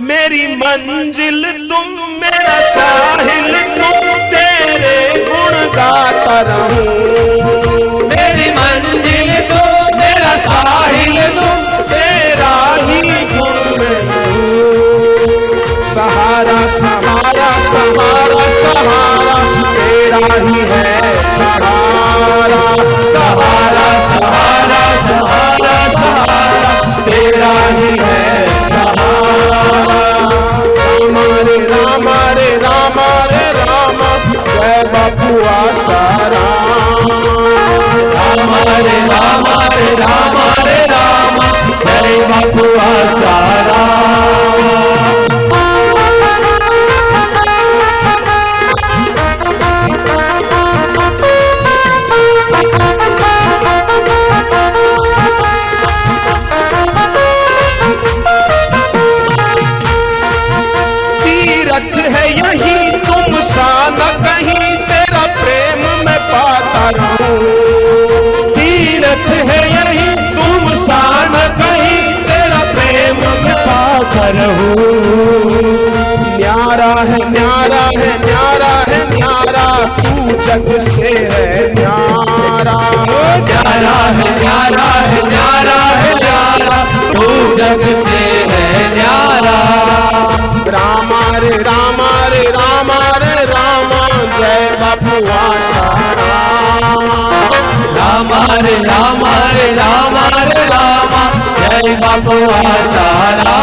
मेरी मंजिल तुम मेरा साहिल तुम तेरे गुण गाता रहूँ। मेरी मंजिल तो मेरा साहिल तुम तेरा ही गुण सहारा सहारा सहारा सहारा, तेरा ही है सहारा। जग से है न्यारा। न्यारा है न्यारा है न्यारा है न्यारा। तू जग से है न्यारा। रामा रे रामा रे रामा रे रामा जय बपुआ सारा राम रे राम रे राम रे राम जय बपुआ सारा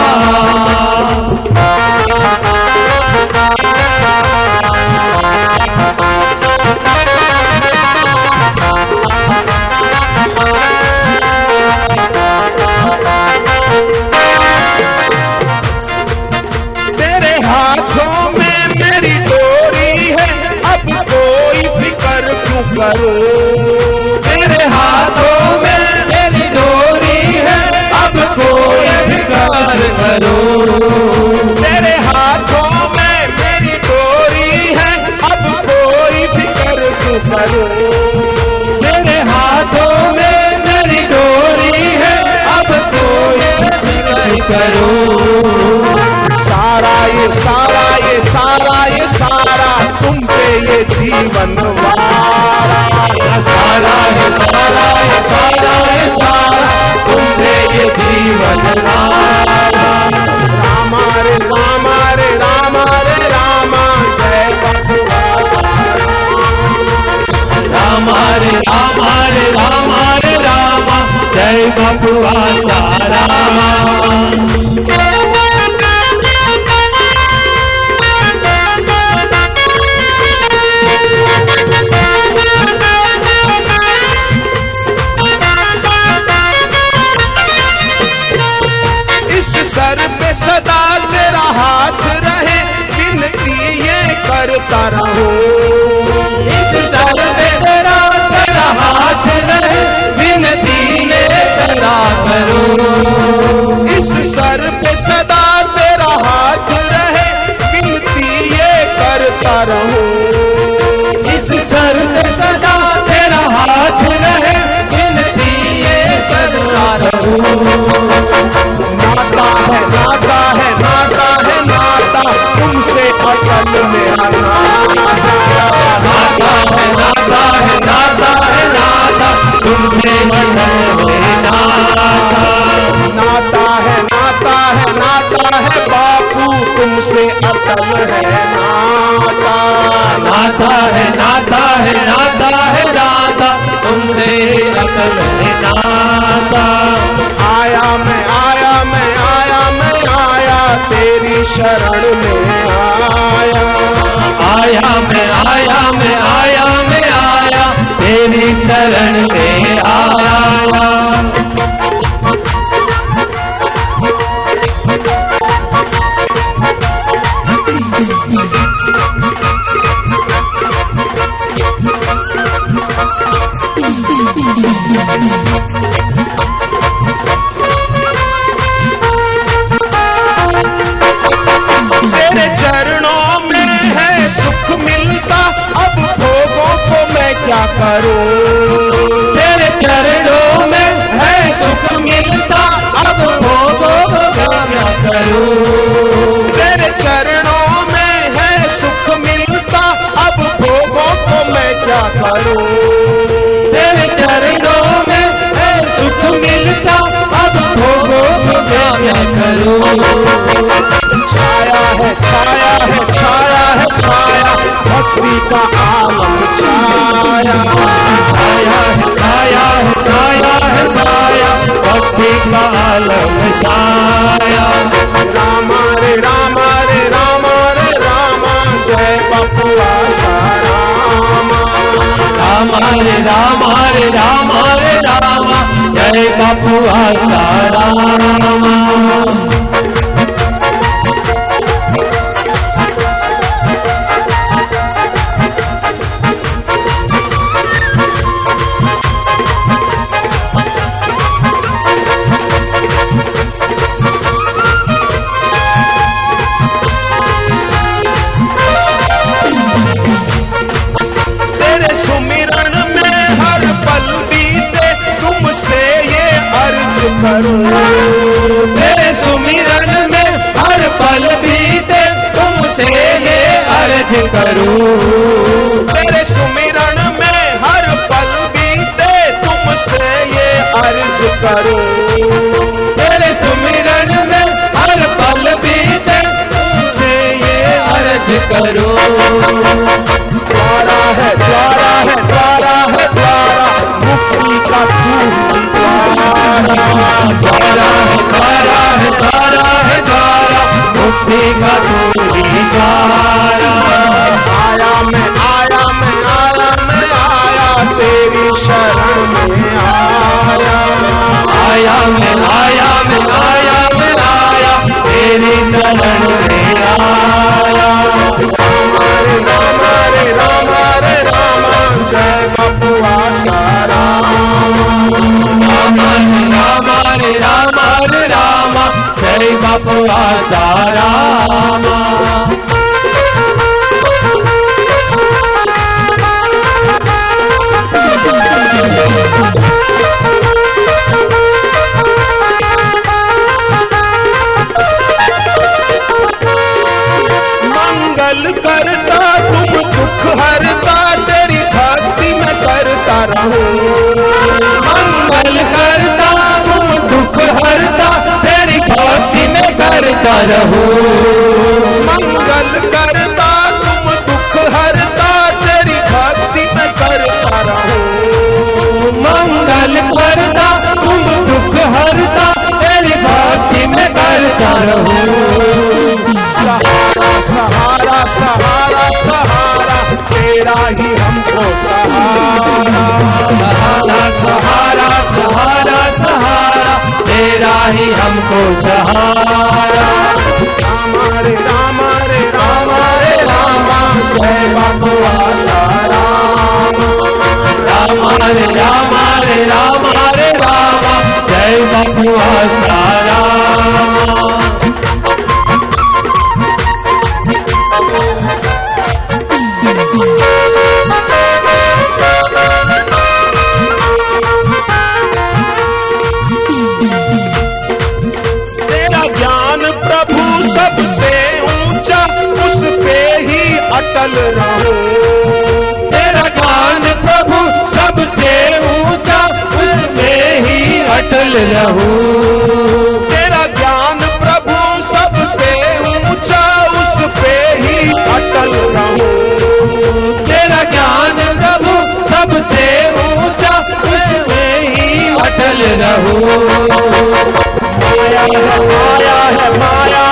करो। सारा ये सारा ये सारा ये, सारा तुम पे ये जीवन वारा। सारा ये सारा ये सारा ये, सारा तुम पे ये जीवन वारा। रामा रे रहूँ। नाता है नाता नाता है नाता तुमसे है नाता है बापू तुमसे है नाता नाता है नाता है है तुमसे है नाता आया मैं आया मैं आया मैं, आया तेरी शरण में। शरण पे आया। तेरे भक्ति का आलम छाया। छाया छाया छाया छाया। का आलम छाया। रामा रे रामा रे रामा रे, रामा। जय बपुआ सारामा। रामा रे रामा रे रामा रे, रामा। जय बपुआ सारामा। तेरे सुमिरन में हर पल बीते, तुमसे ये अर्ज़ करूँ। तेरे सुमिरन में हर पल बीते, तुमसे ये अर्ज़ करूँ। द्वारा है द्वारा है द्वारा है द्वारा मुक्ति का द्वारा द्वारा है द्वारा है द्वारा है द्वारा मुक्ति का तू ही। द्वारा मंगल करता तुम दुख हरता तेरी भक्ति में करता रहूँ। करता रहो। मंगल करता तुम दुख हरता तेरी भक्ति में करता रहो। मंगल करता तुम दुख हरता तेरी भक्ति में करता रहो। सहारा सहारा सहारा सहारा तेरा ही हमको सहारा। ही हमको सहारा। राम रे राम रे राम रे राम जय बपुआ आशा राम रे राम रे राम रे राम जय बपुआ सारा तेरा तेरा ज्ञान प्रभु सबसे ऊँचा, उसमें ही अटल रहूँ। तेरा ज्ञान प्रभु सबसे ऊँचा उस पे ही अटल रहो। तेरा ज्ञान प्रभु सबसे ऊँचा, उसमें ही अटल रहूँ। माया है माया है, माया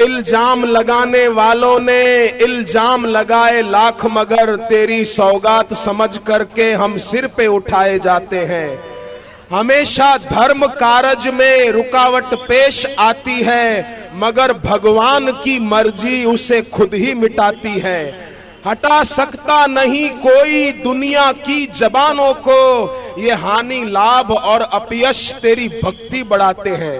इल्ज़ाम लगाने वालों ने इल्ज़ाम लगाए लाख मगर तेरी सौगात समझ करके हम सिर पे उठाए जाते हैं। हमेशा धर्म कार्य में रुकावट पेश आती है, मगर भगवान की मर्ज़ी उसे खुद ही मिटाती है। हटा सकता नहीं कोई दुनिया की जबानों को, ये हानि, लाभ और अपयश तेरी भक्ति बढ़ाते हैं।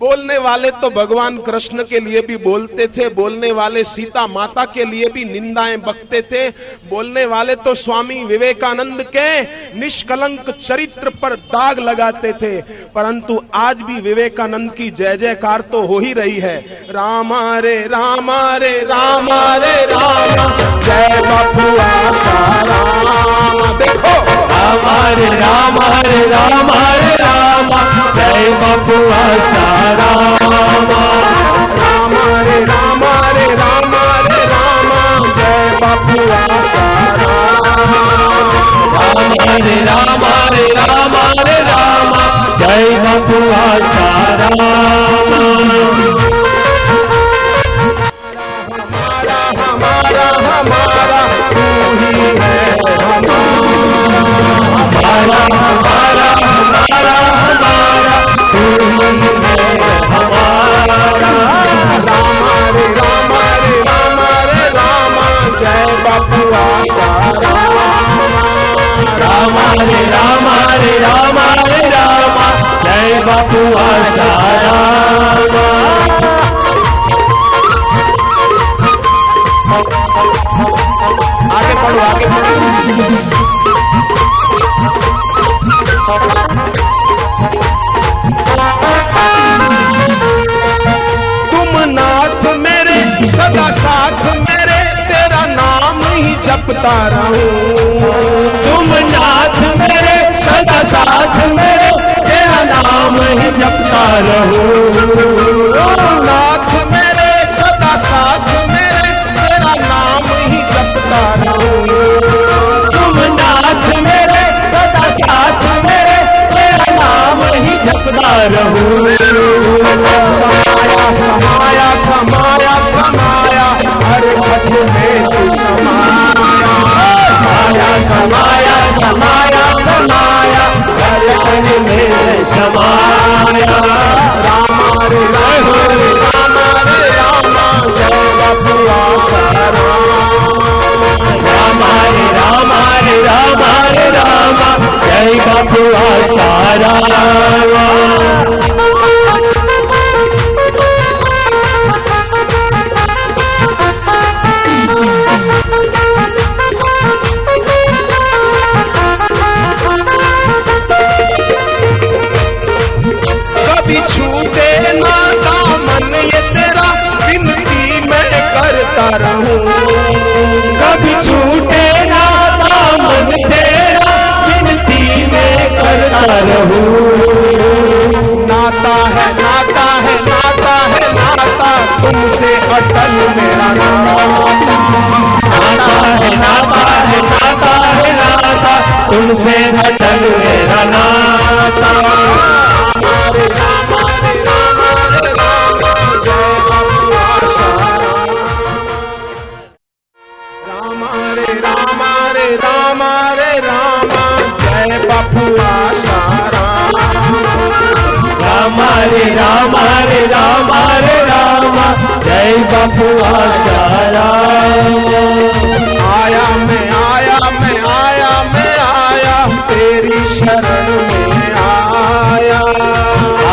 बोलने वाले तो भगवान कृष्ण के लिए भी बोलते थे, बोलने वाले सीता माता के लिए भी निंदाएँ बकते थे, बोलने वाले तो स्वामी विवेकानंद के निष्कलंक चरित्र पर दाग लगाते थे, परंतु आज भी विवेकानंद की जय जयकार तो हो ही रही है। रामा रे रामा रे रामा रे, रामा। जय बापू आशा राम, देखो। राम हरे राम हरे राम हरे राम। जय बबुआ सारा राम। रे राम रे राम रे राम। जय बापू आशा राम। राम हरे राम हरे राम हरे राम। जय बबुआ सारा बापू आशा राम हरे राम हरे राम हरे राम बबुआ सारा आगे बढ़ो आगे बढ़ो। जपता रहूँ। तुम नाथ मेरे, सदा साथ मेरे, तेरा नाम ही जपता रहूँ। नाथ मेरे, सदा साथ मेरे, तेरा नाम ही जपता रहूँ। तुम नाथ मेरे, सदा साथ मेरे, तेरा नाम ही जपता रहूँ। समाया समाया। सारा नाता है नाता है नाता है, नाता। तुमसे अटल मेरा नाता। है नाता है नाता है, नाता। तुमसे अटल मेरा नाता। हरे राम हरे राम हरे राम। जय बबुआ सारा आया मैं आया मैं आया मैं, आया। तेरी शरण में आया।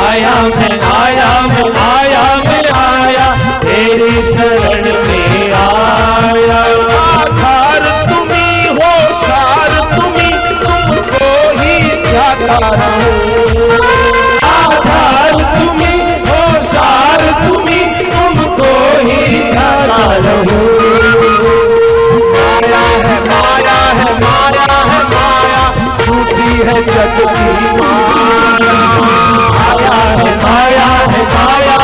आया मैं आया मैं आया मैं, आया। तेरी शरण में आया। आधार तुम्ही हो, सार तुम्ही तुमको ही जाता रहूँ जग की माया है माया है माया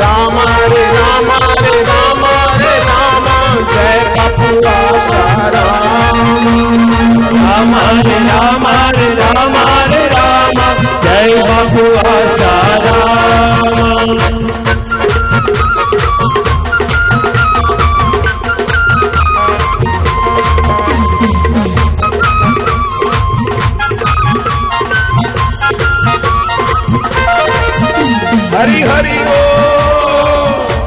राम रे राम रे राम रे राम जय बपुआ सारा राम राम राम हरे राम जय बबुआ